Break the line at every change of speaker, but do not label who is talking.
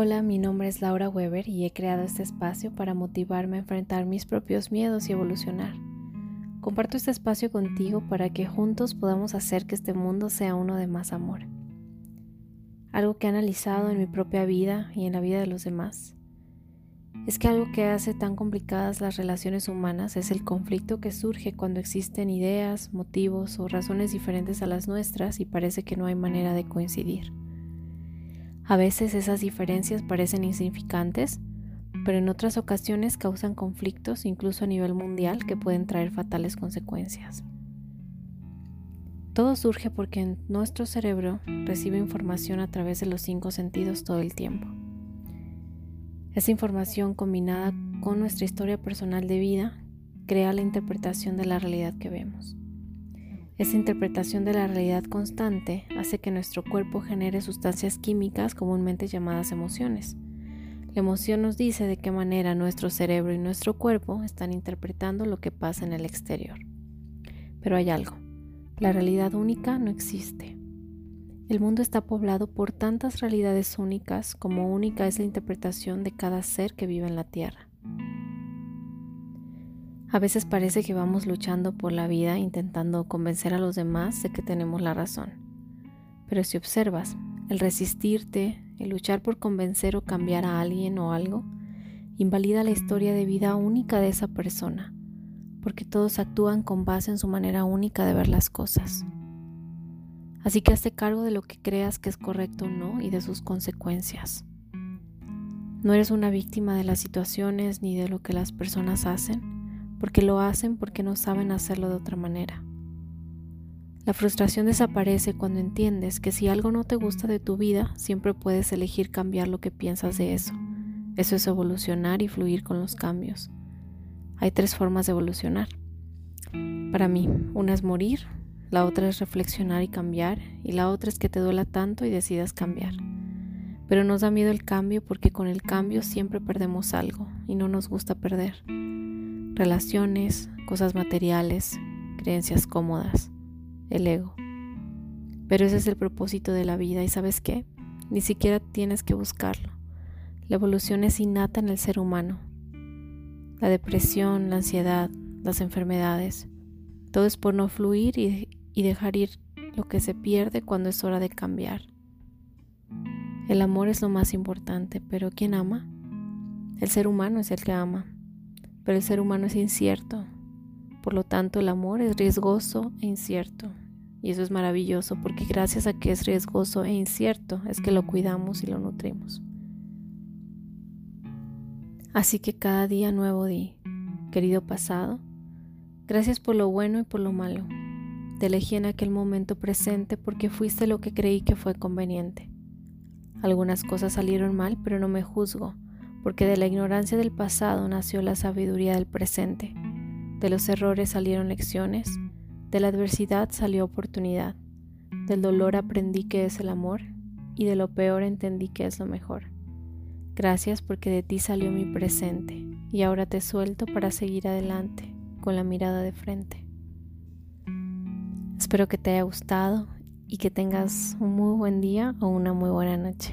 Hola, mi nombre es Laura Weber y he creado este espacio para motivarme a enfrentar mis propios miedos y evolucionar. Comparto este espacio contigo para que juntos podamos hacer que este mundo sea uno de más amor. Algo que he analizado en mi propia vida y en la vida de los demás es que algo que hace tan complicadas las relaciones humanas es el conflicto que surge cuando existen ideas, motivos o razones diferentes a las nuestras y parece que no hay manera de coincidir. A veces esas diferencias parecen insignificantes, pero en otras ocasiones causan conflictos incluso a nivel mundial que pueden traer fatales consecuencias. Todo surge porque nuestro cerebro recibe información a través de los cinco sentidos todo el tiempo. Esa información combinada con nuestra historia personal de vida crea la interpretación de la realidad que vemos. Esta interpretación de la realidad constante hace que nuestro cuerpo genere sustancias químicas comúnmente llamadas emociones. La emoción nos dice de qué manera nuestro cerebro y nuestro cuerpo están interpretando lo que pasa en el exterior. Pero hay algo, la realidad única no existe. El mundo está poblado por tantas realidades únicas como única es la interpretación de cada ser que vive en la Tierra. A veces parece que vamos luchando por la vida intentando convencer a los demás de que tenemos la razón. Pero si observas, el resistirte, el luchar por convencer o cambiar a alguien o algo, invalida la historia de vida única de esa persona, porque todos actúan con base en su manera única de ver las cosas. Así que hazte cargo de lo que creas que es correcto o no y de sus consecuencias. No eres una víctima de las situaciones ni de lo que las personas hacen porque lo hacen porque no saben hacerlo de otra manera. La frustración desaparece cuando entiendes que si algo no te gusta de tu vida, siempre puedes elegir cambiar lo que piensas de eso. Eso es evolucionar y fluir con los cambios. Hay tres formas de evolucionar. Para mí, una es morir, la otra es reflexionar y cambiar, y la otra es que te duela tanto y decidas cambiar. Pero nos da miedo el cambio porque con el cambio siempre perdemos algo y no nos gusta perder relaciones, cosas materiales, creencias cómodas, el ego. Pero ese es el propósito de la vida y sabes qué, ni siquiera tienes que buscarlo. La evolución es innata en el ser humano. La depresión, la ansiedad, las enfermedades, todo es por no fluir y, y dejar ir lo que se pierde cuando es hora de cambiar. El amor es lo más importante, pero ¿quién ama? El ser humano es el que ama pero el ser humano es incierto. Por lo tanto, el amor es riesgoso e incierto. Y eso es maravilloso porque gracias a que es riesgoso e incierto es que lo cuidamos y lo nutrimos. Así que cada día nuevo di, querido pasado, gracias por lo bueno y por lo malo. Te elegí en aquel momento presente porque fuiste lo que creí que fue conveniente. Algunas cosas salieron mal, pero no me juzgo porque de la ignorancia del pasado nació la sabiduría del presente. De los errores salieron lecciones, de la adversidad salió oportunidad, del dolor aprendí que es el amor y de lo peor entendí que es lo mejor. Gracias porque de ti salió mi presente y ahora te suelto para seguir adelante con la mirada de frente. Espero que te haya gustado y que tengas un muy buen día o una muy buena noche.